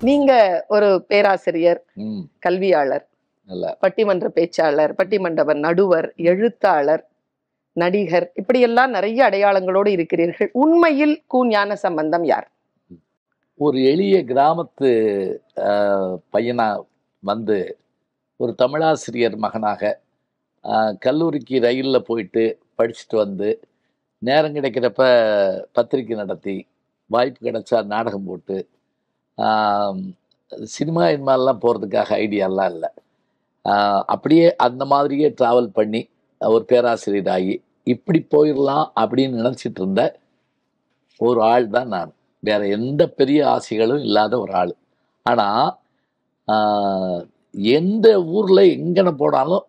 நீங்க ஒரு பேராசிரியர் கல்வியாளர் நல்லா. பட்டிமன்ற பேச்சாளர் பட்டிமண்டப நடுவர் எழுத்தாளர் நடிகர் இப்படியெல்லாம் நிறைய அடையாளங்களோடு இருக்கிறீர்கள். உண்மையில் கூ ஞான சம்பந்தம் யார்? ஒரு எளிய கிராமத்து பையனா வந்து ஒரு தமிழாசிரியர் மகனாக கல்லூரிக்கு ரயிலில் போயிட்டு படிச்சுட்டு வந்து நேரம் கிடைக்கிறப்ப பத்திரிக்கை நடத்தி வாய்ப்பு கிடைச்சா நாடகம் போட்டு சினிமா இனிமேலாம் போகிறதுக்காக ஐடியாலாம் இல்லை. அப்படியே அந்த மாதிரியே ட்ராவல் பண்ணி ஒரு பேராசிரியர் ஆகி இப்படி போயிடலாம் அப்படின்னு நினச்சிட்டு இருந்த ஒரு ஆள் தான் நான். வேற எந்த பெரிய ஆசைகளும் இல்லாத ஒரு ஆள். ஆனால் எந்த ஊரில் எங்கன போனாலும்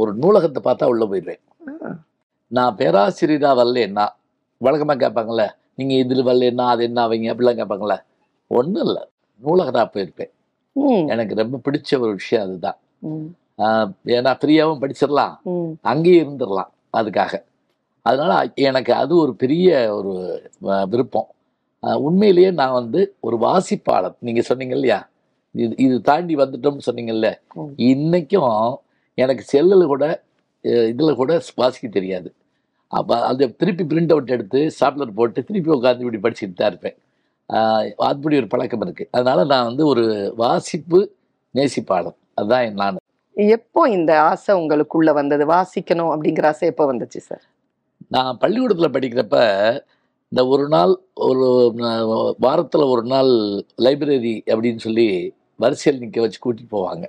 ஒரு நூலகத்தை பார்த்தா உள்ளே போயிடுவேன். நான் பேராசிரியராக வரலன்னா வழக்கமாக கேட்பாங்கள்ல நீங்கள் இதில் வரலன்னா அது என்ன ஆவீங்க அப்படிலாம் கேட்பாங்களே ஒன்றும் இல்லை. நூலகராக போயிருப்பேன் எனக்கு ரொம்ப பிடிச்ச ஒரு விஷயம் அதுதான். ஏன்னா ஃப்ரீயாகவும் படிச்சிடலாம். அங்கேயே இருந்துடலாம் அதுக்காக. அதனால எனக்கு அது ஒரு பெரிய ஒரு விருப்பம். உண்மையிலேயே நான் வந்து ஒரு வாசிப்பாளர். நீங்க சொன்னீங்க இல்லையா? இது இது தாண்டி வந்துட்டோம்னு சொன்னீங்கல்ல. ம். இன்னைக்கும் எனக்கு செல்லில் கூட இதுல கூட வாசிக்க தெரியாது. அப்போ அதை திருப்பி பிரிண்ட் அவுட் எடுத்து ஸ்டாப்லர் போட்டு திருப்பி உட்காந்து இப்படி படிச்சுட்டு தான் இருப்பேன். அப்படி ஒரு பழக்கம் இருக்கு. அதனால நான் வந்து ஒரு வாசிப்பு நேசிப்பாளர். அதுதான் நான். எப்போ இந்த ஆசை உங்களுக்குள்ள வந்தது? வாசிக்கணும் அப்படிங்கிற ஆசை எப்போ வந்துச்சு சார்? நான் பள்ளிக்கூடத்தில் படிக்கிறப்ப இந்த ஒரு நாள் ஒரு வாரத்தில் ஒரு நாள் லைப்ரரி அப்படின்னு சொல்லி வரிசையில் நிற்க வச்சு கூட்டிட்டு போவாங்க.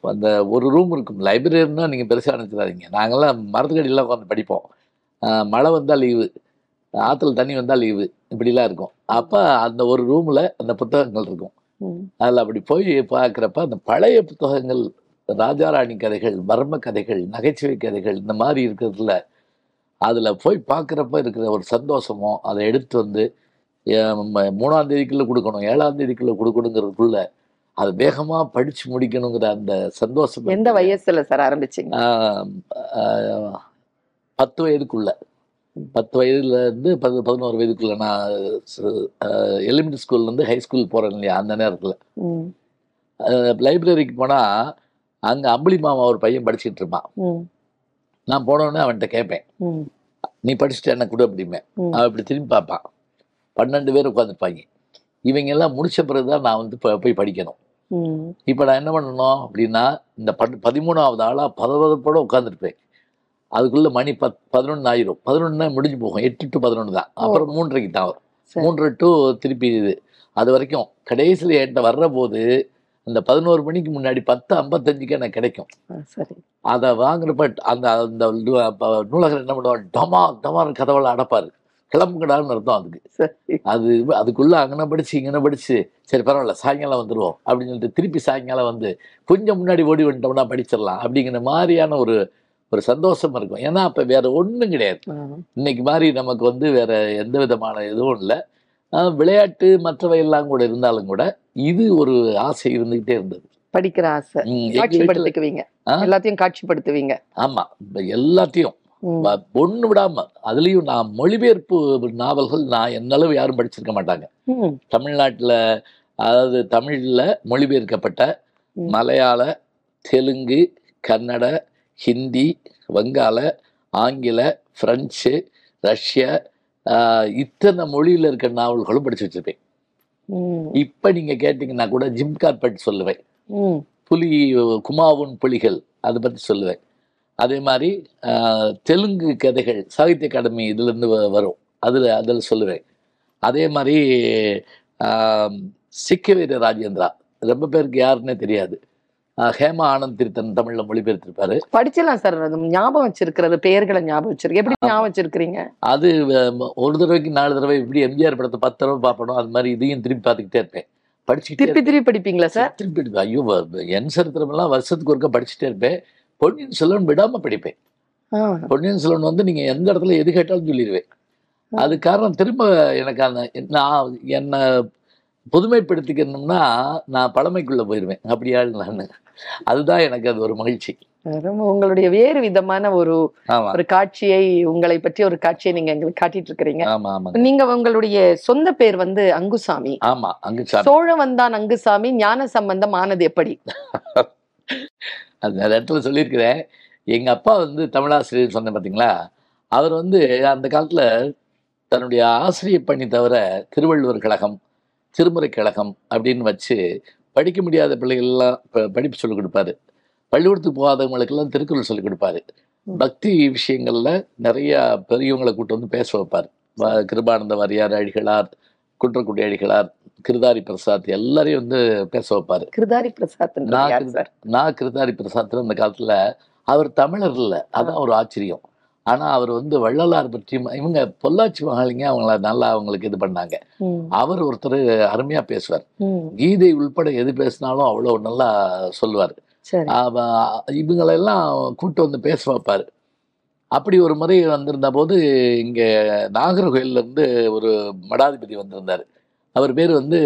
அந்த ஒரு ரூம் இருக்கும். லைப்ரரின்னா நீங்கள் பெருசாக நினச்சிடாதீங்க. நாங்கள்லாம் மரத்துக்கடியெல்லாம் உட்காந்து படிப்போம். மழை வந்தால் லீவு. ஆற்றுல தண்ணி வந்தால் லீவு. இப்படிலாம் இருக்கும். அப்போ அந்த ஒரு ரூமில் அந்த புத்தகங்கள் இருக்கும். அதில் அப்படி போய் பார்க்குறப்ப அந்த பழைய புத்தகங்கள் ராஜாராணி கதைகள் மர்ம கதைகள் நகைச்சுவை கதைகள் இந்த மாதிரி இருக்கிறதுல அதில் போய் பார்க்குறப்ப இருக்கிற ஒரு சந்தோஷமோ அதை எடுத்து வந்து மூணாம் தேதிக்குள்ளே கொடுக்கணும் ஏழாம் தேதிக்குள்ளே கொடுக்கணுங்கிறதுக்குள்ள அதை வேகமாக படித்து முடிக்கணுங்கிற அந்த சந்தோஷம் எந்த வயசுல சார் ஆரம்பிச்சீங்க? பத்து வயதுக்குள்ள. பத்து வயதுல இருந்து பது பதினோரு வயதுக்குள்ள நான் எலிமெண்ட்ரி ஸ்கூல்லேருந்து ஹை ஸ்கூல் போகிறேன் இல்லையா அந்த நேரத்தில். லைப்ரரிக்கு போனால் அங்கே அம்புலி மாமா ஒரு பையன் படிச்சுட்டு இருப்பான். நான் போனோடனே அவன்கிட்ட கேட்பேன். நீ படிச்சுட்டு என்ன கொடு அப்படிமே. அவன் இப்படி திரும்பி பார்ப்பான். பன்னெண்டு பேர் உட்காந்துருப்பாங்க இவங்க எல்லாம் முடிச்ச பிறகு தான் நான் வந்து ப- போய் படிக்கணும். இப்போ நான் என்ன பண்ணணும் அப்படின்னா இந்த பத் பதிமூணாவது ஆளாக பதவதப்போட உட்காந்துருப்பேன் அதுக்குள்ள மணி பத் பதினொன்று ஆயிரும். பதினொன்று முடிஞ்சு போகும். எட்டு டு பதினொன்று தான். அப்புறம் மூன்றரைக்கு தான் வரும். சரி. மூன்றரை டு திருப்பி இது. அது வரைக்கும் கடைசியில் என்கிட்ட வர்ற போது அந்த பதினோரு மணிக்கு முன்னாடி பத்து ஐம்பத்தஞ்சுக்கு எனக்கு கிடைக்கும். அதை வாங்குறப்ப அந்த அந்த நூலகர் என்ன பண்ணுவார்? டமா டமார் கதவுல அடைப்பாரு. கிளம்புங்கடான்னு அர்த்தம் அதுக்கு. சரி. அது அதுக்குள்ள அங்கன படிச்சு இங்கன படிச்சு சரி பரவாயில்ல சாயங்காலம் வந்துருவோம் அப்படின்னு சொல்லிட்டு திருப்பி சாயங்காலம் வந்து கொஞ்சம் முன்னாடி ஓடி வந்துட்டோம்னா படிச்சிடலாம் அப்படிங்கிற மாதிரியான ஒரு ஒரு சந்தோஷம் இருக்கும். ஏன்னா அப்ப வேற ஒண்ணும் கிடையாது. இன்னைக்கு மாதிரி நமக்கு வந்து வேற எந்த விதமான இதுவும் இல்லை. விளையாட்டு மற்றவை எல்லாம் கூட இருந்தாலும் கூட இது ஒரு ஆசை இருந்துகிட்டே இருந்தது. படிக்கிற ஆசை. காட்சிப்படுத்திக்குவீங்க? எல்லாத்தையும் காட்சிப்படுத்துவீங்க. ஆமா. எல்லாத்தையும். ஒண்ணு விடாம அதுலயும் நான் மொழிபெயர்ப்பு நாவல்கள் நான் என்னளவு யாரும் படிச்சிருக்க மாட்டாங்க. தமிழ்நாட்டுல அதாவது தமிழ்ல மொழிபெயர்க்கப்பட்ட. மலையாள தெலுங்கு கன்னட ஹிந்தி வங்காள ஆங்கில பிரெஞ்சு ரஷ்ய இத்தனை மொழியில இருக்க நாவல்களும் படிச்சு வச்சிருப்பேன். இப்ப நீங்க கேட்டீங்கன்னா கூட ஜிம் கார்பெட் சொல்லுவேன். புலி குமாவுன் புலிகள் அதை பற்றி சொல்லுவேன். அதே மாதிரி தெலுங்கு கதைகள் சாகித்ய அகாடமி இதுலேருந்து வரும். அதில் அதில் சொல்லுவேன். அதே மாதிரி ஆம், சிக்கவீர ராஜேந்திரா. ரொம்ப பேருக்கு யாருன்னே தெரியாது. ஹேமா ஆனந்த் திருத்தன் தமிழில் மொழிபெயர்த்திருப்பாரு. படிச்சிடலாம் சார். அது ஞாபகம் வச்சிருக்கிறது பெயர்களை ஞாபகம் வச்சிருக்கு. எப்படி ஞாபகம் வச்சிருக்கிறீங்க? அது ஒரு தடவைக்கு நாலு தடவை இப்படி எம்ஜிஆர் படத்தை பத்து தடவை பார்ப்பணும் அது மாதிரி இதையும் திருப்பி பார்த்துக்கிட்டே இருப்பேன். படிச்சுக்கிட்டே திருப்பி திருப்பி படிப்பீங்களா சார்? திருப்பி எடுப்பேன். ஐயோ என் சரித்திரமெல்லாம் வருஷத்துக்கு ஒருக்கா படிச்சுட்டே இருப்பேன். பொன்னியின் செல்வன் விடாம படிப்பேன். பொன்னியின் செல்வன் வந்து நீங்க எந்த இடத்துல எது கேட்டாலும் சொல்லிடுவேன் அது காரணம் திரும்ப எனக்கு அந்த நான் என்னை புதுமைப்படுத்திக்கணும்னா நான் பழமைக்குள்ள போயிடுவேன் அப்படியா நான். அதுதான் எனக்கு அது ஒரு மகிழ்ச்சி. உங்களுடைய வேறு விதமான ஒரு ஒரு காட்சியை உங்களை பற்றி ஒரு காட்சியை நீங்க எங்களுக்கு காட்டிட்டு இருக்கிறீங்க. நீங்க உங்களுடைய சொந்த பேர் வந்து அங்குசாமி. ஆமா அங்கு சாமி சோழ வந்தான் அங்குசாமி ஞான சம்பந்தம் ஆனது எப்படி? அது நிறைய இடத்துல சொல்லியிருக்கிறேன். எங்க அப்பா வந்து தமிழாசிரியர் சொன்னேன் பார்த்தீங்களா அவர் வந்து அந்த காலத்துல தன்னுடைய ஆசிரியர் பணி தவிர திருவள்ளுவர் கழகம் திருமுறை கழகம் அப்படின்னு வச்சு படிக்க முடியாத பிள்ளைகள்லாம் படிப்பு சொல்லிக் கொடுப்பாரு. பள்ளிக்கூடத்துக்கு போகாதவங்களுக்கெல்லாம் திருக்குறள் சொல்லிக் கொடுப்பாரு. பக்தி விஷயங்கள்ல நிறைய பெரியவங்களை கூட்டு வந்து பேச வைப்பார். கிருபானந்த வாரியார் அடிகளார் குன்றக்குடி அடிகளார் கிருதாரி பிரசாத் எல்லாரையும் வந்து பேச வைப்பாரு. கிருதாரி பிரசாத் நான் நான் கிருதாரி பிரசாத் அந்த காலத்துல அவர் தமிழர் இல்ல. அதான் ஒரு ஆச்சரியம். ஆனா அவர் வந்து வள்ளலார் பற்றி இவங்க பொள்ளாச்சி மகாலிங்க அவங்கள நல்லா அவங்களுக்கு இது பண்ணாங்க. அவர் ஒருத்தர் அருமையா பேசுவார். கீதை உள்பட எது பேசினாலும் அவ்வளவு நல்லா சொல்லுவார். இவங்களெல்லாம் கூட்டு வந்து பேச வைப்பார். அப்படி ஒரு முறை வந்திருந்த போது இங்க நாகர்கோயில்ல இருந்து ஒரு மடாதிபதி வந்திருந்தார். அவர் பேர் வந்து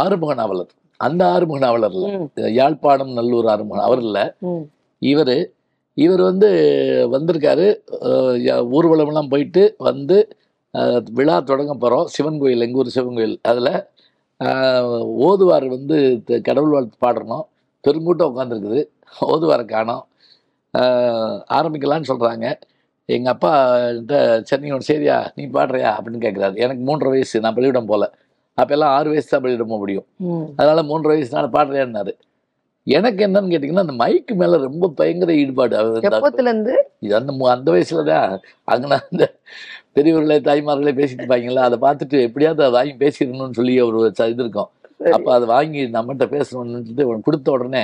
ஆறுமுக நாவலர். அந்த ஆறுமுக நாவலர் இல்ல ம், யாழ்ப்பாணம் நல்லூர் ஆறுமுக அவர் இல்ல இவர் இவர் வந்து வந்திருக்காரு. ஊர்வலமெல்லாம் போயிட்டு வந்து விழா தொடங்க போகிறோம் சிவன் கோயில் எங்கள் ஊர் சிவன் கோயில் அதில். ஓதுவார் வந்து கடவுள் வாழ்த்து பாடணும். பெருங்கூட்டம் உட்காந்துருக்குது ஓதுவாரை காணோம். ஆரம்பிக்கலான்னு சொல்கிறாங்க எங்கள் அப்பா கிட்ட சரி உனக்கு சரியா நீ பாடுறியா? அப்படின்னு கேட்குறாரு எனக்கு மூன்றரை வயசு. நான் பள்ளிக்கூடம் போகல அப்போல்லாம் ஆறு வயசு தான் பள்ளிக்கூடம் போக முடியும். அதனால மூன்றரை வயசுனால பாடுறியான்னாரு எனக்கு என்னன்னு கேட்டிங்கன்னா அந்த மைக்கு மேலே ரொம்ப பயங்கர ஈடுபாடு. அவர் இது அந்த அந்த வயசுல தான் அங்கே அந்த பெரியவர்களே தாய்மார்களே பேசிட்டு இருப்பாங்களா அதை பார்த்துட்டு எப்படியாவது அதை வாங்கி பேசிடணும்னு சொல்லி ஒரு இது இருக்கும். அப்போ அதை வாங்கி நம்மகிட்ட பேசணும்னு சொல்லிட்டு உனக்கு கொடுத்த உடனே.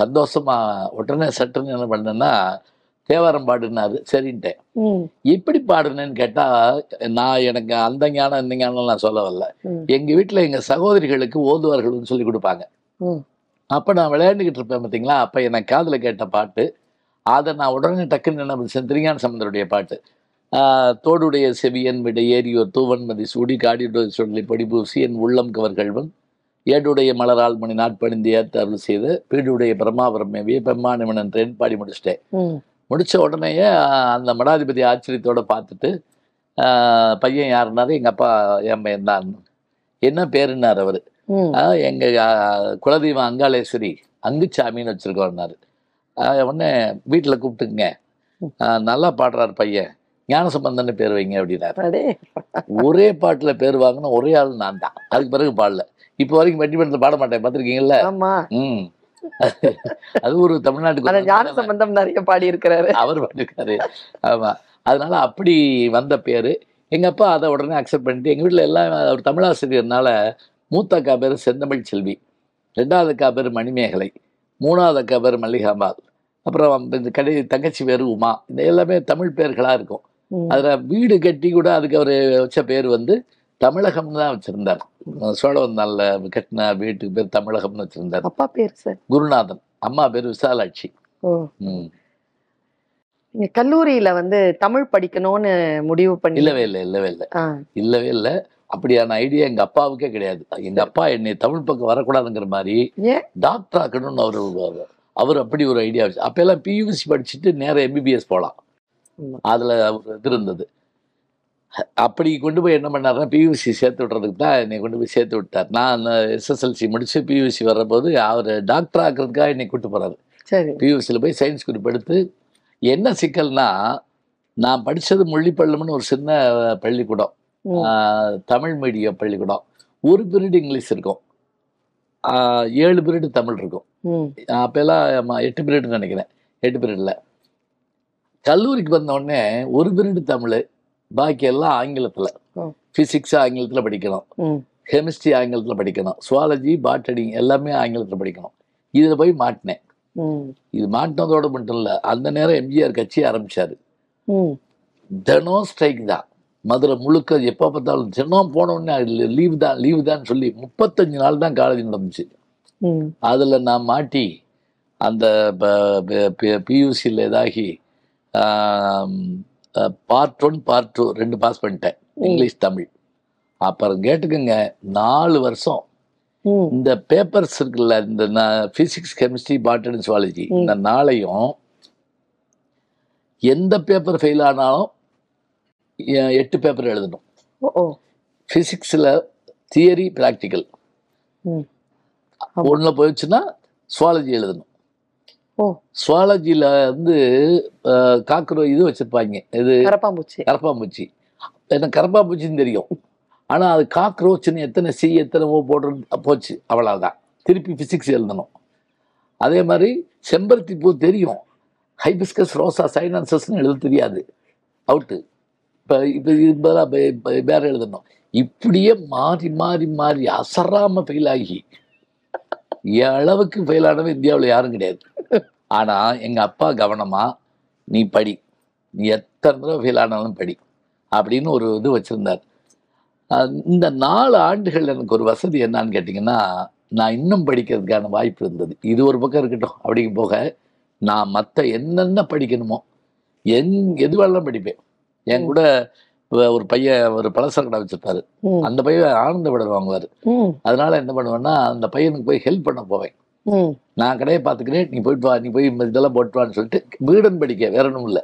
சந்தோஷமா உடனே சட்டுன்னு என்ன பண்ணேன்னா தேவாரம் பாடுனாரு. சரின்ட்டேன் எப்படி பாடுனேன்னு கேட்டா நான் எனக்கு அந்த ஞானம் இந்த ஞானம் நான் சொல்ல வரல எங்க வீட்டுல எங்க சகோதரிகளுக்கு ஓதுவார்கள்னு சொல்லி கொடுப்பாங்க. அப்ப நான் விளையாண்டுக்கிட்டு இருப்பேன் பார்த்தீங்களா அப்ப எனக்கு காதுல கேட்ட பாட்டு அதை நான் உடனே டக்குன்னு என்ன திருஞான சம்பந்தருடைய பாட்டு. தோடுடைய செவியன் விட ஏரியோர் தூவன்மதி சூடி காடியுடைய சொல்லி படிபூசி என் உள்ளம் கவர்கள்வன் ஏடுடைய மலரால் மணி நாட்பணிந்து ஏத்த அருள் செய்து பீடுடைய பிரமாபுரம் மேவிய பெம்மானிவன் என்றேன் பாடி முடிச்சிட்டேன். ம், முடிச்ச உடனேயே அந்த மடாதிபதி ஆச்சரியத்தோட பார்த்துட்டு பையன் யாருன்னாரு? எங்க அப்பா என் பையன் தான். என்ன பேருன்னார் அவர். எங்க குலதெய்வம் அங்காளேஸ்வரி அங்குச்சாமின்னு வச்சிருக்கோம்னாரு ஆஹ், உடனே வீட்டில் கூப்பிட்டுங்க நல்லா பாடுறாரு பையன். ஞானசம்பந்தன்னு பேர் வைங்க அப்படின்னாரு. ஒரே பாட்டுல பேர் வாங்கின ஒரே ஆள் நான் தான். அதுக்கு பிறகு பாடல. இப்போ வரைக்கும் பட்டிமன்றத்தில் பாட மாட்டேன். பார்த்துருக்கீங்கல்ல ஆமா. ம். அது ஒரு தமிழ்நாட்டுக்கு ஞான சம்பந்தம் நிறைய பாடி இருக்கிறாரு அவர் பண்ணிருக்காரு ஆமா. அதனால அப்படி வந்த பேரு. எங்க அப்பா அதை உடனே அக்செப்ட் பண்ணிட்டு எங்க வீட்ல எல்லாம் அவர் தமிழாசிரியர்னால மூத்த அக்கா பேர் செந்தமிழ் செல்வி. ரெண்டாவது அக்கா பேர் மணிமேகலை. மூணாவது அக்கா பேர் மல்லிகாம்பாள். அப்புறம் இந்த கடை தங்கச்சி பேர் உமா. இந்த எல்லாமே தமிழ் பேர்களா இருக்கும். அதுல வீடு கட்டி கூட அதுக்கு அவர் வச்ச பேர் வந்து தமிழகம்னு தான் வச்சிருந்தார். சோழவந்தான்ல கட்டின வீட்டுக்கு பேர் தமிழகம்னு வச்சிருந்தார். அப்பா பேர் சார்? குருநாதன். அம்மா பேர் விசாலாட்சி. கல்லூரியில வந்து தமிழ் படிக்கணும்னு முடிவு பண்ணி இல்லவே இல்லை இல்லவே இல்லை. இல்லவே இல்லை. அப்படியான ஐடியா எங்க அப்பாவுக்கே கிடையாது. எங்க அப்பா என்னை தமிழ் பக்கம் வரக்கூடாதுங்கிற மாதிரி? டாக்டர் ஆக்கணும்னு அவர் அவர் அப்படி ஒரு ஐடியா வச்சு அப்பெல்லாம் பியூசி படிச்சுட்டு நேரா எம்பிபிஎஸ் போகலாம். அதுல ஒரு இது இருந்தது. அப்படி கொண்டு போய் என்ன பண்ணாருன்னா பியூசி சேர்த்து விட்றதுக்கு தான் என்னை கொண்டு போய் சேர்த்து விட்டார். நான் எஸ்எஸ்எல்சி முடிச்சு பியூசி வர்றபோது அவர் டாக்டர் ஆக்குறதுக்காக என்னை கூட்டு போறாரு. சரி. பியூசியில் போய் சயின்ஸ் குரூப் எடுத்து என்ன சிக்கல்னா நான் படிச்சது முள்ளிப்பள்ளம்னு ஒரு சின்ன பள்ளிக்கூடம். தமிழ் மீடியம் பள்ளிக்கூடம். ஒரு பீரியட் இங்கிலீஷ் இருக்கும். ஏழு பீரியட் தமிழ் இருக்கும். அப்போல்லாம் எட்டு பீரியட்னு நினைக்கிறேன். எட்டு பீரியடில். கல்லூரிக்கு வந்த உடனே ஒரு பீரியட் தமிழ் பாக்கி எல்லாம் ஆங்கிலத்தில். ஃபிசிக்ஸ் ஆங்கிலத்தில் படிக்கணும். கெமிஸ்ட்ரி ஆங்கிலத்தில் படிக்கணும். சுவாலஜி பாட்டடி எல்லாமே ஆங்கிலத்தில் படிக்கணும். இதில் போய் மாட்டினேன். இது மாட்டினதோட மட்டும் இல்லை அந்த நேரம் எம்ஜிஆர் கட்சி ஆரம்பிச்சாரு. தினம் ஸ்ட்ரைக் தான். மதுரை முழுக்க எப்போ பார்த்தாலும் தினம் போனோடனே லீவு தான் லீவு தான் சொல்லி முப்பத்தஞ்சு நாள் தான் காலேஜ் நடந்துச்சு. அதில் நான் மாட்டி அந்த பியூசியில் இதாகி பார்ட் ஒன் பார்ட் டூ ரெண்டு பாஸ் பண்ணிட்டேன். இங்கிலீஷ் தமிழ். அப்புறம் கேட்டுக்கோங்க நாலு வருஷம். இந்த பேப்பர்ஸ் இருக்குல்ல இந்த பிசிக்ஸ் கெமிஸ்ட்ரி பாட்டனி சுவாலஜி. இந்த நாளையும் எந்த பேப்பர் ஃபெயில் ஆனாலும் எட்டு பேப்பர் எழுதணும். ஃபிசிக்ஸில் தியரி ப்ராக்டிக்கல். ஒன்றில் போயிடுச்சுன்னா சுவாலஜி எழுதணும். சுவாலஜியில் வந்து காக்கரோ இது வச்சுருப்பாங்க. இது கரப்பாம்பூச்சி கரப்பாம்பூச்சி எனக்கு கரப்பாம்பூச்சின்னு தெரியும். ஆனால் அது காக்ரோச்னு எத்தனை சி எத்தனை ஓ போடுறது போச்சு அவ்வளோதான் திருப்பி ஃபிசிக்ஸ் எழுதணும். அதே மாதிரி செம்பருத்தி பூ தெரியும். ஹைபிஸ்கஸ் ரோசா சைனன்சஸ்னு எழுத தெரியாது. அவுட்டு இப்போ இப்போ இது வேற எழுதணும். இப்படியே மாறி மாறி மாறி அசராம ஃபெயில் ஆகி. அளவுக்கு ஃபெயில் ஆனவன் இந்தியாவில் யாரும் கிடையாது. ஆனால் எங்கள் அப்பா கவனமாக நீ படி. நீ எத்தனை தடவை ஃபெயில் ஆனாலும் படி. அப்படின்னு ஒரு இது வச்சுருந்தார். இந்த நாலு ஆண்டுகள் எனக்கு ஒரு வசதி என்னன்னு கேட்டிங்கன்னா நான் இன்னும் படிக்கிறதுக்கான வாய்ப்பு இருந்தது. இது ஒரு பக்கம் இருக்கட்டும். அப்படிங்க போக நான் மற்ற என்னென்ன படிக்கணுமோ எங் எது வேணாலும் படிப்பேன். என் கூட ஒரு பையன் ஒரு பலசர கடை வச்சிருப்பாரு. அந்த பையன் ஆனந்த விடல் வாங்குவார். அதனால என்ன பண்ணுவேன்னா அந்த பையனுக்கு போய் ஹெல்ப் பண்ண போவேன். நான் கடையை பார்த்துக்கிறேன் நீ போயிட்டு வா நீ போய் இதெல்லாம் போட்டு வான்னு சொல்லிட்டு வீடன் படிக்க வேற ஒன்றும் இல்லை.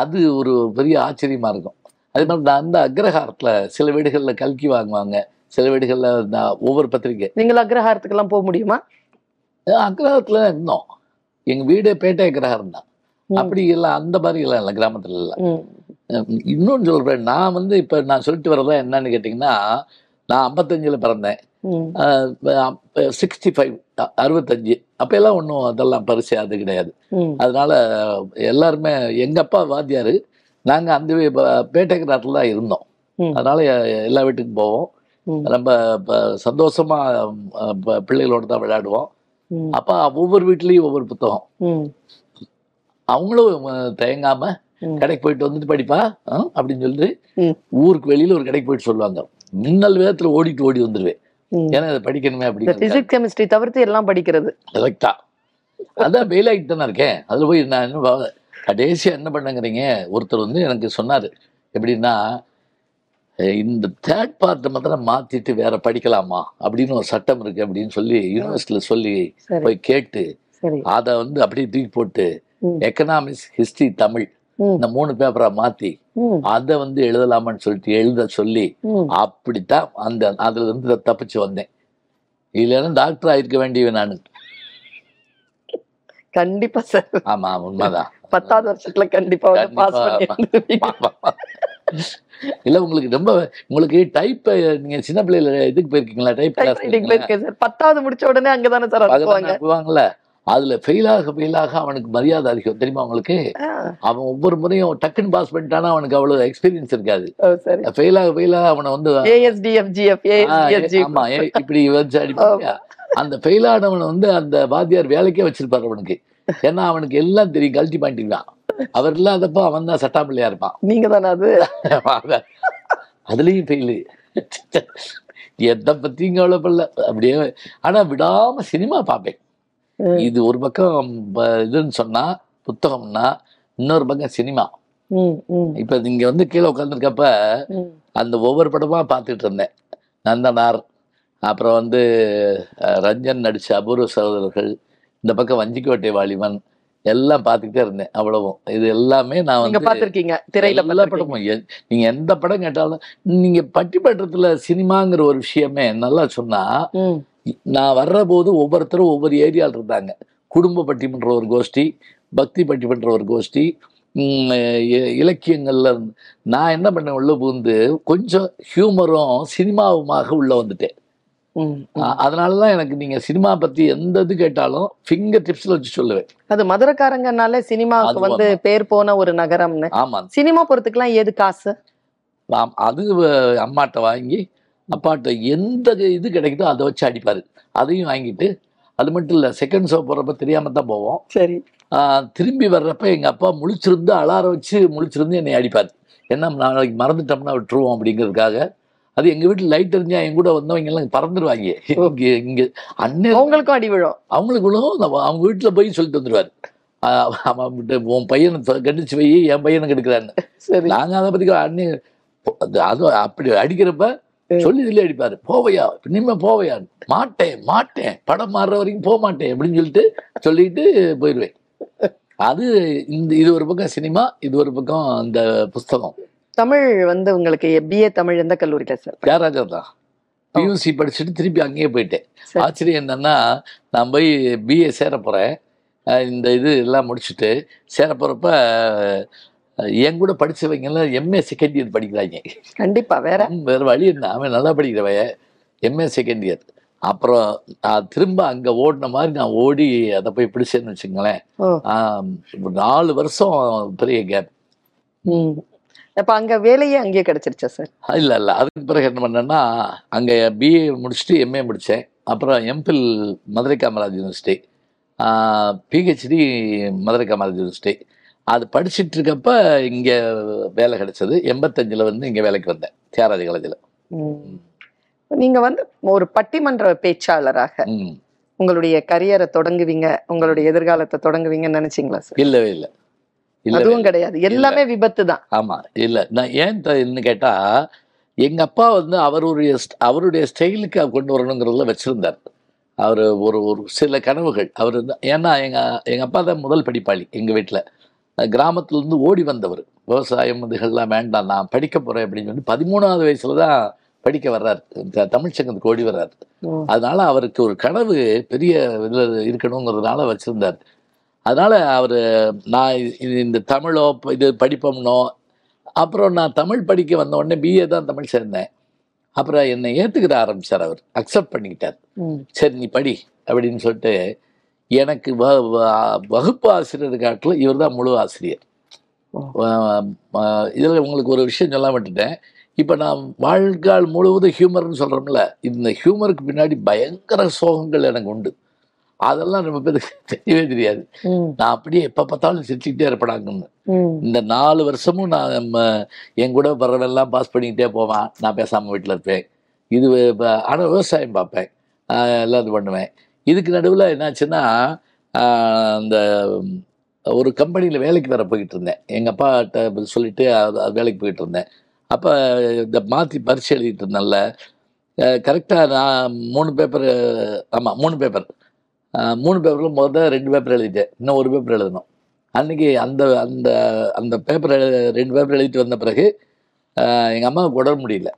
அது ஒரு பெரிய ஆச்சரியமா இருக்கும். அதே மாதிரி நான் அந்த அக்ரஹாரத்துல சில வீடுகள்ல கல்கி வாங்குவாங்க. சில வீடுகள்ல நான் ஒவ்வொரு பத்திரிக்கை. நீங்கள் அக்ரஹாரத்துக்கெல்லாம் போக முடியுமா? அக்ரஹாரத்துல இருந்தோம் எங்க வீடே பேட்டை அக்ரஹாரம் தான். அப்படி எல்லாம் அந்த மாதிரி எல்லாம் இல்லை கிராமத்துல இல்லை இன்னொன்னு சொல்றேன். நான் வந்து இப்ப நான் சொல்லிட்டு வரதா என்னன்னு கேட்டிங்கன்னா நான் ஐம்பத்தஞ்சுல பிறந்தேன். சிக்ஸ்டி ஃபைவ் அறுபத்தஞ்சு. அப்ப எல்லாம் ஒன்றும் அதெல்லாம் பரிசு அது கிடையாது. அதனால எல்லாருமே எங்க அப்பா வாத்தியாரு நாங்க அந்த வே- ப- பேட்டை கிராட்டில் தான் இருந்தோம். அதனால எல்லா வீட்டுக்கும் போவோம். ரொம்ப ப- சந்தோஷமா அஹ், ப- பிள்ளைகளோட தான் விளையாடுவோம். அப்ப ஒவ்வொரு வீட்லயும் ஒவ்வொரு புத்தகம். அவங்களும் அஹ், தயங்காம ம். கடைக்கு போயிட்டு வந்துட்டு படிப்பா? அப்படின்னு சொல்லிட்டு. ஊருக்கு வெளியில ஒரு கடைக்கு போயிட்டு சொல்லுவாங்க. மின்னல் வேகத்துல ஓடிட்டு ஓடி வந்துருவேன். ஏன்னா இதை படிக்கணுமே அப்படின்னு பிசிக்ஸ் கெமிஸ்ட்ரி தவிர்த்து எல்லாம் படிக்கிறது. கரெக்டா அதான் ஃபெயில் ஆகிட்டு தானே இருக்கேன். அதில் போய் நான் என்ன கடைசியா என்ன பண்ணுங்கிறீங்க? ஒருத்தர் வந்து எனக்கு சொன்னார். எப்படின்னா இந்த தேர்ட் பார்ட்டை மாத்திரம் மாத்திட்டு வேற படிக்கலாமா? அப்படின்னு ஒரு சட்டம் இருக்கு அப்படின்னு சொல்லி யூனிவர்சிட்டியில் சொல்லி போய் கேட்டு அதை வந்து அப்படியே தூக்கி போட்டு. எக்கனாமிக்ஸ் ஹிஸ்டரி தமிழ் இந்த மூணு பேப்பரா மாத்தி அதை வந்து எழுதலாமான்னு சொல்லிட்டு எழுத சொல்லி அப்படித்தான் அந்த அதுல இருந்து தப்பிச்சு வந்தேன். இல்லைன்னா டாக்டர் ஆயிருக்க வேண்டியவன் நான். கண்டிப்பா சார். ஆமா உண்மைதான். பத்தாவது வருஷத்துல கண்டிப்பா இல்ல உங்களுக்கு ரொம்ப உங்களுக்கு டைப் நீங்க சின்ன பிள்ளைல இதுக்கு போயிருக்கீங்களா? டைப் கிளாஸ் பத்தாவது முடிச்ச உடனே அங்கதானே சார் அனுப்புவாங்க. அனுப்புவாங்கல்ல? அதுல ஃபெயில் ஆக ஃபெயில் ஆக அவனுக்கு மரியாதை அதிகம். தெரியுமா உங்களுக்கு? ஆ, அவன் ஒவ்வொரு முறையும் டக்குன்னு பாஸ் பண்ணிட்டானா அவனுக்கு அவ்வளவு எக்ஸ்பீரியன்ஸ் இருக்காது. ஓ, சரி. ஃபெயில் ஆக ஃபெயில் ஆக அவனை வந்து ஆமா இப்படி வச்சு அடிப்பாங்க அந்த ஃபெயில் ஆனவனை வந்து அந்த வாத்தியார் வேலைக்கே வச்சிருப்பாரு அவனுக்கு. ஏன்னா அவனுக்கு எல்லாம் தெரியும் கல்ட்டி பண்ணிட்டான் அவர் இல்லாதப்போ அவன் தான் சட்டாம்பிள்ளையா இருப்பான். நீங்க தானே அது? அதுலயும் ஃபெயிலு எதை பத்தியும் கவலைப்படல. அப்படியே ஆனா விடாம சினிமா பார்ப்பேன். இது ஒரு பக்கம் இதுன்னு சொன்னா புத்தகம்னா இன்னொரு பக்கம் சினிமா. இப்ப நீங்க வந்து கீழே உட்காந்துருக்கப்ப. அந்த ஒவ்வொரு படமா பார்த்துட்டு இருந்தேன். நந்தனார் அப்புறம் வந்து ரஞ்சன் நடிச்ச அபூர்வ சகோதரர்கள் இந்த பக்கம் வஞ்சிக்கோட்டை வாலிபன் எல்லாம் பார்த்துக்கிட்டே இருந்தேன் அவ்வளவும். இது எல்லாமே நான் வந்து பாத்திருக்கீங்க திரையில எல்லா. படமும் நீங்க எந்த படம் கேட்டாலும் நீங்க பட்டிமன்றத்துல சினிமாங்கிற ஒரு விஷயமே நல்லா சொன்னா நான் வர்ற போது ஒவ்வொருத்தரும் ஒவ்வொரு ஏரியாவில் இருந்தாங்க. குடும்ப பட்டிமன்ற ஒரு கோஷ்டி பக்தி பட்டிமன்ற ஒரு கோஷ்டி இலக்கியங்கள்ல நான் என்ன பண்ணேன் உள்ள புகுந்து கொஞ்சம் ஹியூமரும் சினிமாவுமாக உள்ள வந்துட்டேன். ம், ம். அ- அதனாலதான் எனக்கு நீங்க சினிமா பத்தி எந்த இது கேட்டாலும் ஃபிங்கர் டிப்ஸ்ல வச்சு சொல்லுவேன். அது மதுரக்காரங்கனாலே சினிமாவுக்கு வந்து பேர் போன ஒரு நகரம்னு. ஆமா. சினிமா போறதுக்குலாம் ஏது காசு? அது அம்மாட்ட வாங்கி அப்பாட்ட எந்த இது கிடைக்குதோ அதை வச்சு அடிப்பாரு. அதையும் வாங்கிட்டு அது மட்டும் இல்லை செகண்ட் ஷோ போகிறப்ப தெரியாம தான் போவோம். சரி. திரும்பி வர்றப்ப எங்கள் அப்பா முழிச்சிருந்து அலார வச்சு முழிச்சிருந்து என்னை அடிப்பார். என்ன நாளைக்கு மறந்துட்டோம்னா விட்டுருவோம் அப்படிங்கிறதுக்காக. அது எங்கள் வீட்டில் லைட் எரிஞ்சா என் கூட வந்தவங்க எல்லாம் பறந்துருவாங்க. இங்கே இங்கே. அண்ணன் அவங்களுக்கும் அடி விழும். அவங்களுக்கு அவங்க வீட்டில் போய் சொல்லிட்டு வந்துடுவார் அவன் உன் பையனை கண்டிச்சு போய் என் பையனை கெடுக்கிறான்னு. சரி. நாங்க அதை பத்தி அண்ணி அது அது அப்படி அடிக்கிறப்ப சொல்லி இதுல அடிப்பாரு. போவையா? இனிமே போவையா? மாட்டேன் மாட்டேன். படம் மாறுற வரைக்கும் போக மாட்டேன் அப்படின்னு சொல்லிட்டு சொல்லிட்டு போயிடுவேன் அது இந்த இது ஒரு பக்கம் சினிமா இது ஒரு பக்கம் இந்த புஸ்தகம். தமிழ் வந்து உங்களுக்கு பிஏ தமிழ் எந்த கல்லூரியில சார் தியாகராஜா தான் பியூசி படிச்சுட்டு திருப்பி அங்கேயே போயிட்டேன். சரி. ஆச்சரியம் என்னன்னா நான் போய் பிஏ சேர போறேன். இந்த இது எல்லாம் முடிச்சுட்டு சேர போறப்ப என் கூட படிச்சவங்க எல்லாம் எம்ஏ செகண்ட் இயர் படிக்கிறாங்க. கண்டிப்பா வேற. வேற வழி என்ன அவன் நல்லா படிக்கிறவன். எம்ஏ செகண்ட் இயர் அப்புறம் நான் திரும்ப அங்க ஓடின மாதிரி நான் ஓடி அதை போய் பிடிச்சேன்னு வச்சுங்களேன் நாலு வருஷம் பெரிய கேப் அப்ப அங்க வேலையே அங்கேயே கிடைச்சிருச்சா சார் இல்ல இல்ல. அதுக்கு பிறகு என்ன பண்ணேன்னா அங்க பிஏ முடிச்சுட்டு எம்ஏ முடிச்சேன். அப்புறம் MPhil Madurai Kamaraj university PhD Madurai Kamaraj university அது படிச்சிட்டு இருக்கப்ப இங்க வேலை கிடைச்சது. எண்பத்தஞ்சுல வந்து இங்க வேலைக்கு வந்தேன். தியாகராஜ காலேஜில். நீங்க வந்து ஒரு பட்டிமன்ற பேச்சாளராக உங்களுடைய கரியரை தொடங்குவீங்க உங்களுடைய எதிர்காலத்தை தொடங்குவீங்கன்னு நினைச்சீங்களா சார்? இல்லவே இல்லை. அதுவும் கிடையாது. எல்லாமே விபத்து தான். ஆமா. இல்ல. நான் ஏன் கேட்டா எங்க அப்பா வந்து அவருடைய அவருடைய ஸ்டைலுக்கு கொண்டு வரணுங்கிறதுல வச்சிருந்தார். அவர் ஒரு ஒரு சில கனவுகள். அவர் ஏன்னா எங்க எங்க அப்பா தான் முதல் படிப்பாளி எங்க வீட்டுல அஹ் கிராமத்துல இருந்து ஓடி வந்தவர். விவசாயம் இதுகள்லாம் வேண்டாம் நான் படிக்க போறேன் அப்படின்னு சொல்லி பதிமூணாவது வயசுல தான் படிக்க வர்றாரு. த- தமிழ் சங்கத்துக்கு ஓடி வர்றாரு. அதனால அவருக்கு ஒரு கனவு பெரிய இதுல இருக்கணுங்கிறதுனால வச்சிருந்தார். அதனால அவர் நான் இது- இந்த தமிழோ இது படிப்போம்னோ அப்புறம் நான் தமிழ் படிக்க வந்த உடனே பிஏ தான் தமிழ் சேர்ந்தேன். அப்புறம் என்னை ஏத்துக்கிற ஆரம்பிச்சார் அவர். அக்செப்ட் பண்ணிக்கிட்டார். சரி நீ படி அப்படின்னு சொல்லிட்டு எனக்கு வ- வகுப்பு ஆசிரியர் காட்டில் இவர் தான் முழு ஆசிரியர். இதில் உங்களுக்கு ஒரு விஷயம் சொல்ல விட்டுட்டேன். இப்போ நான் வாழ்நாள் முழுவதும் ஹியூமர்னு சொல்கிறோம்ல இந்த ஹியூமருக்கு பின்னாடி பயங்கர சோகங்கள் எனக்கு உண்டு. அதெல்லாம் நம்ம பேருக்கு தெரியவே தெரியாது. நான் அப்படியே எப்போ பார்த்தாலும் சிரிச்சுக்கிட்டே இருப்படாங்கன்னு ம். இந்த நாலு வருஷமும் நான் நம்ம என் கூட வர்றவெல்லாம் பாஸ் பண்ணிக்கிட்டே போவேன். நான் பேசாமல் வீட்டில் இருப்பேன். இது ஆனால் விவசாயம் பார்ப்பேன். எல்லாம் இது பண்ணுவேன். இதுக்கு நடுவில் என்னாச்சுன்னா அந்த ஒரு கம்பெனியில் வேலைக்கு வேற போயிட்டு இருந்தேன். எங்கள் அப்பாட்ட சொல்லிட்டு வேலைக்கு போயிட்டு இருந்தேன். அப்போ இந்த மாற்றி பரீட்சை எழுதிட்டு இருந்தேன்ல. கரெக்டாக நான் மூணு பேப்பர் ஆமாம் மூணு பேப்பர் மூணு பேப்பரில் முதல்ல ரெண்டு பேப்பர் எழுதிட்டேன். இன்னும் ஒரு பேப்பர் எழுதணும். அன்னைக்கு அந்த அந்த அந்த பேப்பர் ரெண்டு பேப்பர் எழுதிட்டு வந்த பிறகு எங்கள் அம்மாவுக்கு உடம்பு முடியல.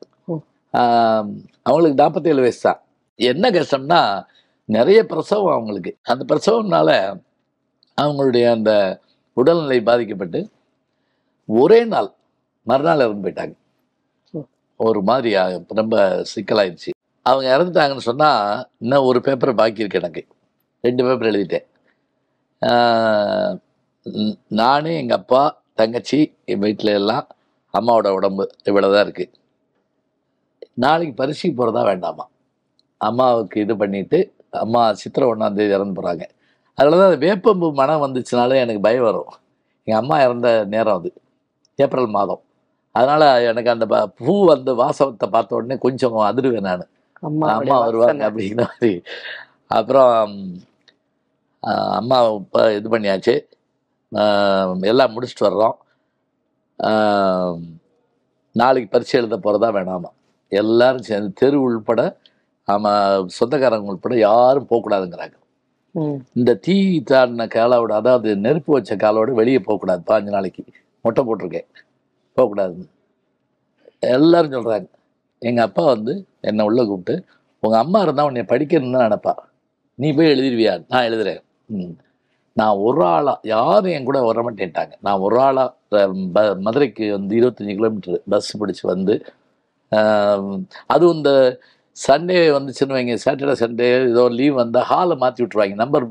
அவங்களுக்கு நாற்பத்தேழு வயசு தான். என்ன கஷ்டம்னா நிறைய பிரசவம் அவங்களுக்கு. அந்த பிரசவம்னால அவங்களுடைய அந்த உடல்நிலை பாதிக்கப்பட்டு ஒரே நாள் மறுநாள் இறந்து போயிட்டாங்க. ஒரு மாதிரி ரொம்ப சிக்கலாயிடுச்சு. அவங்க இறந்துட்டாங்கன்னு சொன்னால் இன்னும் ஒரு பேப்பர் பாக்கி இருக்கு எனக்கு. ரெண்டு பேப்பர் எழுதிட்டேன். நானு எங்கள் அப்பா தங்கச்சி என் வீட்டில் எல்லாம் அம்மாவோட உடம்பு இவ்வளோதான் இருக்குது நாளைக்கு பரிசுக்கு போகிறதா வேண்டாமா? அம்மாவுக்கு இது பண்ணிட்டு அம்மா சித்திரை ஒன்றாந்தேதி இறந்து போகிறாங்க அதில் தான் வேப்பம்பு மனம் வந்துச்சுனாலே எனக்கு பயம் வரும். எங்கள் அம்மா இறந்த நேரம் அது. ஏப்ரல் மாதம். அதனால் எனக்கு அந்த ப- வந்து வாசவத்தை பார்த்த உடனே கொஞ்சம் அதிருவேன் நான். அம்மாவுடைய அம்மா வருவாங்க. அப்படிங்கிற மாதிரி. அப்புறம் அம்மா இப்போ இது பண்ணியாச்சு. எல்லாம் முடிச்சுட்டு வர்றோம். நாளைக்கு பரீட்சை எழுத போகிறதா வேணாமா? எல்லாரும் சேர்ந்து தெரு உள்பட ஆமாம் சொந்தக்காரங்க உள்பட யாரும் போகக்கூடாதுங்கிறாங்க. இந்த தீ தாண்டின காலோட அதாவது நெருப்பு வச்ச காலோட வெளியே போகக்கூடாது. பாஞ்சு நாளைக்கு மொட்டை போட்டிருக்கேன். போகக்கூடாதுன்னு. எல்லாரும் சொல்கிறாங்க எங்கள் அப்பா வந்து என்னை உள்ளே கூப்பிட்டு உங்கள் அம்மா இருந்தால் உன்னை படிக்கணும்னு நினைப்பா. நீ போய் எழுதிருவியா நான் எழுதுறேன். ம். நான் ஒரு ஆளாக யாரும் என் கூட வர மாட்டேன்ட்டாங்க. நான் ஒரு ஆளாக மதுரைக்கு வந்து இருபத்தஞ்சி கிலோமீட்டர் பஸ் பிடிச்சி வந்து அதுவும் இந்த சண்டே வந்துச்சுன்னு வைங்க சாட்டர்டே சண்டே ஏதோ லீவ் வந்தால் ஹாலை மாற்றி விட்ருவாங்க நம்பர்.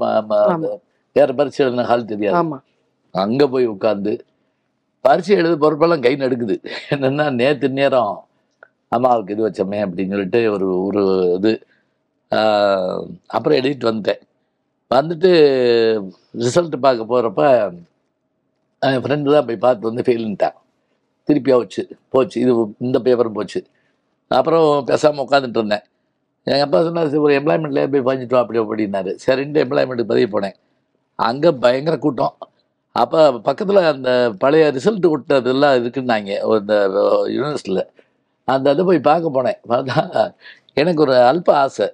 வேறு பரிசை எழுதின ஹால் தெரியாது. அங்கே போய் உட்காந்து பரிசை எழுத பொறுப்பெல்லாம் கை நடுக்குது. என்னென்னா நேற்று நேரம் அம்மாவுக்கு இது வச்சோமே அப்படின்னு சொல்லிட்டு ஒரு ஒரு இது அப்புறம் எழுதிட்டு வந்துட்டேன். வந்துட்டு ரிசல்ட் பார்க்க போகிறப்ப என் ஃப்ரெண்டு தான் போய் பார்த்து வந்து ஃபெயிலுன்ட்டான் திருப்பி ஆச்சு போச்சு. இது இந்த பேப்பரும் போச்சு. அப்புறம் பேசாமல் உட்காந்துட்டு இருந்தேன் எங்கள் அப்பா சொன்னார் "சரி, ஒரு எம்ப்ளாய்மெண்ட்லேயே போய் பதிஞ்சிட்டோம் அப்படி அப்படின்னாரு சரின்ட்டு எம்ப்ளாய்மெண்ட்டுக்கு பதிவு போனேன். அங்கே பயங்கர கூட்டம். அப்போ பக்கத்தில் அந்த பழைய ரிசல்ட் விட்டதெல்லாம் இருக்குன்னாங்க இந்த யூனிவர்சிட்டியில் அந்த இதை போய் பார்க்க போனேன். பார்த்தா எனக்கு ஒரு அல்ப ஆசை.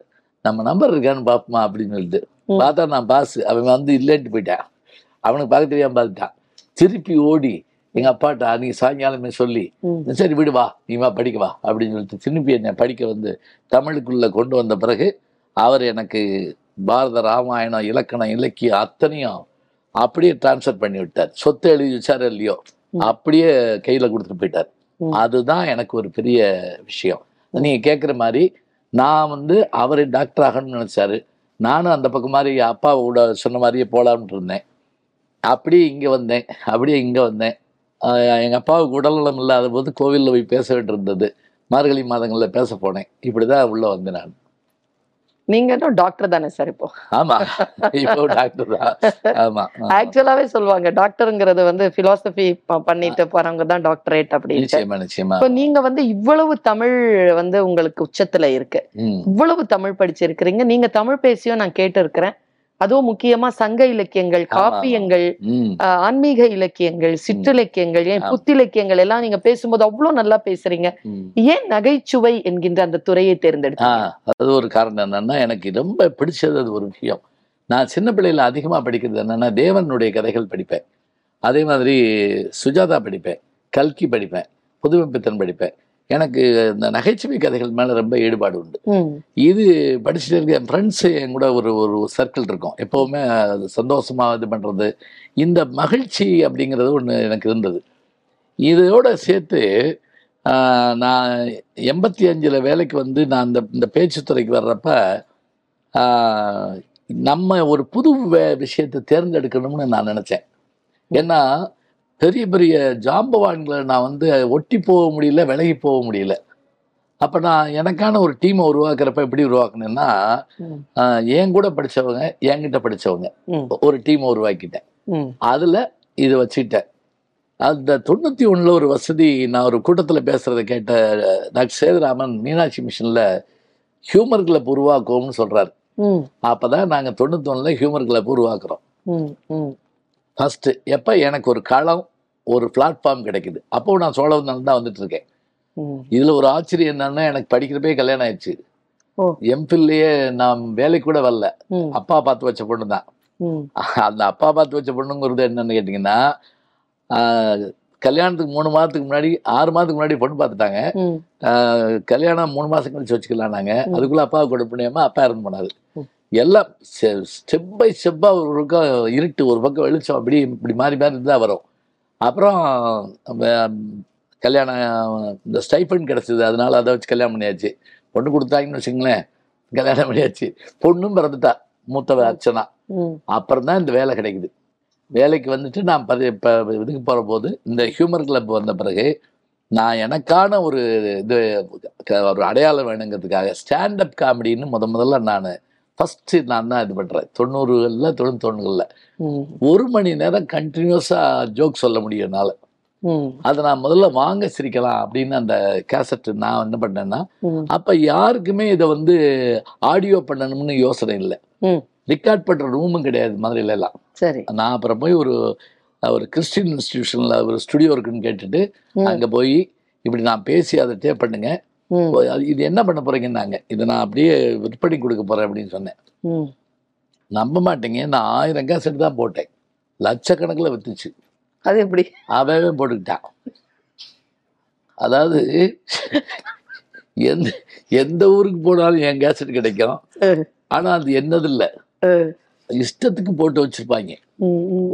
நம்ம நம்பர் இருக்கான்னு பார்ப்போமா அப்படின்னு சொல்லிட்டு. பார்த்தா நான் பாஸ் அவன் வந்து இல்லைன்ட்டு போயிட்டான். அவனுக்கு பார்க்க தெரியாம பார்த்துட்டான். திருப்பி ஓடி எங்க அப்பாட்ட அன்னைக்கு சாயங்காலமே சொல்லி. சரி விடு வா நீ வா படிக்க வா அப்படின்னு சொல்லிட்டு திருப்பி என்னை படிக்க வந்து தமிழுக்குள்ள கொண்டு வந்த பிறகு அவர் எனக்கு பாரத ராமாயணம் இலக்கணம் இலக்கியம் அத்தனையும் அப்படியே டிரான்ஸ்ஃபர் பண்ணி விட்டார் சொத்தை எழுதி வச்சாரு இல்லையோ. அப்படியே கையில கொடுத்துட்டு போயிட்டார். அதுதான் எனக்கு ஒரு பெரிய விஷயம் நீங்க கேட்குற மாதிரி நான் வந்து அவர் டாக்டர் ஆகணும்னு நினைச்சாரு நானும் அந்த பக்கம் மாதிரி அப்பாவோட சொன்ன மாதிரியே போலாம்னு இருந்தேன் அப்படியே இங்க வந்தேன் அப்படியே இங்க வந்தேன் ஆஹ் எங்க அப்பாவுக்கு உடல்நலம் இல்லாத போது கோவில்ல போய் பேச வேண்டியிருந்தது மார்கழி மாதங்கள்ல பேச போனேன். இப்படிதான் உள்ள வந்தேன் நான். நீங்க டாக்டர் தானே சார் இப்போ? ஆமா. இப்போ டாக்டர் தான். ஆமா. ஆக்சுவலாவே சொல்லுவாங்க டாக்டருங்கிறது வந்து பிலாசபி பண்ணிட்டு போறவங்க தான் டாக்டரேட் அப்படின்னு நிச்சயமா நிச்சயமா. இப்ப நீங்க வந்து இவ்வளவு தமிழ் வந்து உங்களுக்கு உச்சத்துல இருக்கு. இவ்வளவு தமிழ் படிச்சிருக்கிறீங்க. நீங்க தமிழ் பேசியும் நான் கேட்டு இருக்கிறேன் அதுவும் முக்கியமா சங்க இலக்கியங்கள். காப்பியங்கள் ஆன்மீக இலக்கியங்கள் சிற்றிலக்கியங்கள் ஏன். புத்திலக்கியங்கள் எல்லாம் நீங்க பேசும்போது அவ்வளவு நல்லா பேசுறீங்க. ஏன் நகைச்சுவை என்கின்ற அந்த துறையை தேர்ந்தெடுத்தீங்க? அது ஒரு காரணம் என்னன்னா எனக்கு ரொம்ப பிடிச்சது அது ஒரு விஷயம். நான் சின்ன பிள்ளையில அதிகமா படிக்கிறது என்னன்னா தேவனுடைய கதைகள் படிப்பேன். அதே மாதிரி சுஜாதா படிப்பேன் கல்கி படிப்பேன் புதுமைப்பித்தன் படிப்பேன். எனக்கு இந்த நகைச்சுவை கதைகள் மேல ரொம்ப ஈடுபாடு உண்டு. இது படிச்சுட்டு இருக்க என் ஃப்ரெண்ட்ஸு என் கூட ஒரு ஒரு சர்க்கிள் இருக்கும். எப்போவுமே அது சந்தோஷமா இது பண்ணுறது இந்த மகிழ்ச்சி அப்படிங்கிறது ஒன்று எனக்கு இருந்தது. இதோட சேர்த்து நான் எண்பத்தி அஞ்சில் வேலைக்கு வந்து நான் இந்த இந்த பேச்சுத்துறைக்கு வர்றப்ப நம்ம ஒரு புது விஷயத்தை தேர்ந்தெடுக்கணும்னு நான் நினச்சேன். ஏன்னா பெரிய பெரிய ஜாம்பவான்களை நான் வந்து ஒட்டி போக முடியல விலகி போக முடியல. அப்போ நான் எனக்கான ஒரு டீமை உருவாக்குறப்ப எப்படி உருவாக்குனேன்னா என் கூட படிச்சவங்க என்கிட்ட படிச்சவங்க. ம், ஒரு டீமை உருவாக்கிட்டேன். அதில் இதை வச்சுக்கிட்டேன். அந்த தொண்ணூற்றி ஒன்றில் ஒரு வசதி நான் ஒரு கூட்டத்தில் பேசுகிறத கேட்ட டாக்டர் சேதுராமன் மீனாட்சி மிஷனில் ஹியூமர் கிளப் உருவாக்குவோம்னு சொல்கிறாரு அப்போ தான் நாங்கள் தொண்ணூத்தொன்னில் ஹியூமர் கிளப் உருவாக்குறோம். ஃபஸ்ட்டு எப்போ எனக்கு ஒரு களம் ஒரு பிளாட்ஃபார்ம் கிடைக்குது. அப்போ நான் சோழவந்தால் தான் வந்துட்டு இருக்கேன். இதில் ஒரு ஆச்சரியம் என்னன்னா எனக்கு படிக்கிறப்பே கல்யாணம் ஆயிடுச்சு. எம்பில்லையே நான் வேலைக்கு கூட வரல. அப்பா பார்த்து வச்ச பொண்ணு தான். அந்த அப்பா பார்த்து வச்ச பொண்ணுங்கிறது என்னன்னு கேட்டிங்கன்னா கல்யாணத்துக்கு மூணு மாதத்துக்கு முன்னாடி ஆறு மாதத்துக்கு முன்னாடி பொண்ணு பார்த்துட்டாங்க. கல்யாணம் மூணு மாதம் கழிச்சு வச்சுக்கலாம் நாங்கள். அதுக்குள்ளே அப்பா கூட பண்ணியாம அப்பா இறந்து போனாரு. எல்லாம் ஸ்டெப் பை ஸ்டெப்பாக ஒரு பக்கம் இருட்டு ஒரு பக்கம் வெளிச்சம் அப்படி இப்படி மாறி மாறி தான் வரும். அப்புறம் கல்யாணம் இந்த ஸ்டைஃபன் கிடச்சிது அதனால அதை வச்சு கல்யாணம் பண்ணியாச்சு. பொண்ணு கொடுத்தாங்கன்னு வச்சுங்களேன் கல்யாணம் பண்ணியாச்சு. பொண்ணும் பிறந்துட்டா மூத்தவ அர்ச்சனா. அப்புறம் தான் இந்த வேலை கிடைக்குது. வேலைக்கு வந்துட்டு நான் பதி இப்போ இதுக்கு போகிற போது இந்த ஹியூமர் கிளப் வந்த பிறகு நான் எனக்கான ஒரு இது ஒரு அடையாளம் வேணுங்கிறதுக்காக ஸ்டாண்டப் காமெடின்னு முத முதல்ல நான் ஃபஸ்ட்டு நான் தான் இது பண்ணுறேன் தொண்ணூறுகளில் தொண்ணூத்தொன்னுகளில். ஒரு மணி நேரம் கண்டினியூஸாக ஜோக் சொல்ல முடியும் என்னால். அதை நான் முதல்ல வாங்க சிரிக்கலாம் அப்படின்னு அந்த கேசட்டு நான் என்ன பண்ணேன்னா அப்போ யாருக்குமே இதை வந்து ஆடியோ பண்ணணும்னு யோசனை இல்லை. ரெக்கார்ட் பண்ணுற ரூமும் கிடையாது மதுரையில எல்லாம் சரி. நான் அப்புறம் போய் ஒரு ஒரு கிறிஸ்டின் இன்ஸ்டிடியூஷனில் ஒரு ஸ்டுடியோ இருக்குன்னு கேட்டுட்டு அங்கே போய் இப்படி நான் பேசி அதை டேப் பண்ணுங்க. இது என்ன பண்ண போறீங்கன்னாங்க. இதை நான் அப்படியே விற்பனை கொடுக்க போறேன் அப்படின்னு சொன்னேன். நம்ப மாட்டேங்க. நான் ஆயிரம் கேசட் தான் போட்டேன். லட்சக்கணக்கில் வித்துச்சு. அது எப்படி? அவவே போட்டுக்கிட்டான் அதாவது எந்த எந்த ஊருக்கு போனாலும் என் கேசட் கிடைக்கும். ஆனா அது என்னது இல்லை இஷ்டத்துக்கு போட்டு வச்சிருப்பாங்க.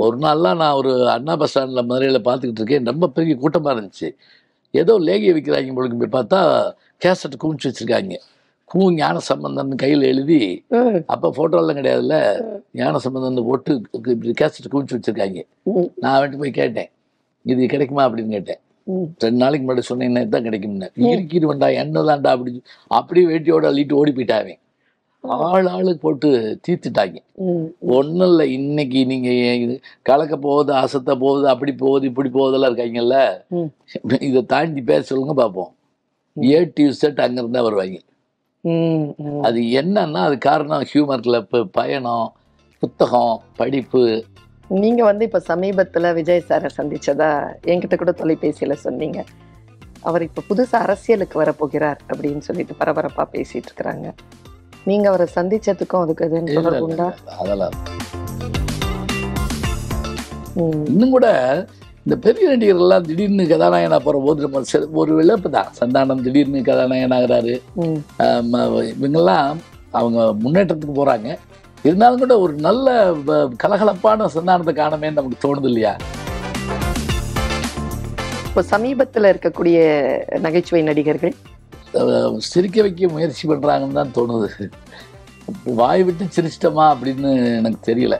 ஒரு நாள்லாம் நான் ஒரு அண்ணா பஸ் ஸ்டாண்டில் மதுரையில் பார்த்துக்கிட்டு இருக்கேன். ரொம்ப பெரிய கூட்டமாக இருந்துச்சு. ஏதோ லேகிய விற்கிறாங்க போலுக்கு போய் பார்த்தா கேசட் குமிச்சு வச்சிருக்காங்க. கூ ஞான சம்பந்தன் கையில் எழுதி அப்போ ஃபோட்டோலாம் கிடையாதுல்ல? ஞான சம்பந்தன் போட்டு இப்படி கேசட் குமிச்சு வச்சிருக்காங்க. நான் வந்துட்டு போய் கேட்டேன். இது கிடைக்குமா அப்படின்னு கேட்டேன். ரெண்டு நாளைக்கு முன்னாடி சொன்னேன் தான் கிடைக்கும்னு. வந்தா என்ன தான்டா அப்படி அப்படியே வேட்டியோட அள்ளிட்டு ஓடி போயிட்டாவே ஆள் ஆளுக்கு போட்டு தீர்த்துட்டாங்க. ஒன்றும் இல்லை இன்னைக்கு நீங்க இது கலக்க போகுது அசத்த போகுது அப்படி போகுது இப்படி போகுதெல்லாம் இருக்காங்கல்ல. இதை தாண்டி பேச சொல்லுங்க பார்ப்போம் ஏ டியூ செட் அங்கிருந்தா வருவாங்க. அது என்னன்னா அது காரணம் ஹியூமர் கிளப்பு பயணம் புத்தகம் படிப்பு. நீங்க வந்து இப்ப சமீபத்துல விஜய் சாரை சந்திச்சதா என்கிட்ட கூட தொலைபேசியில சொன்னீங்க. அவர் இப்ப புதுசா அரசியலுக்கு வரப்போகிறார் அப்படின்னு சொல்லிட்டு பரபரப்பா பேசிட்டு இருக்கிறாங்க. நீங்க அவரை சந்திச்சதுக்கும் அதுக்கு எதுவும் தொடர்பு உண்டா? அதெல்லாம் இன்னும் கூட இந்த பெரிய நடிகர்கள்லாம் திடீர்னு கதாநாயகனா போற போது நம்ம ஒரு இழப்பு தான். சந்தானம் திடீர்னு கதாநாயகனாகிறாரு. இவங்கெல்லாம் அவங்க முன்னேற்றத்துக்கு போறாங்க. இருந்தாலும் கூட ஒரு நல்ல கலகலப்பான சந்தானத்தை காணமே நமக்கு தோணுது இல்லையா? இப்போ சமீபத்துல இருக்கக்கூடிய நகைச்சுவை நடிகர்கள்? சிரிக்க வைக்க முயற்சி பண்றாங்கன்னு தான் தோணுது. வாய் விட்டு சிரிச்சிட்டோமா அப்படின்னு எனக்கு தெரியல.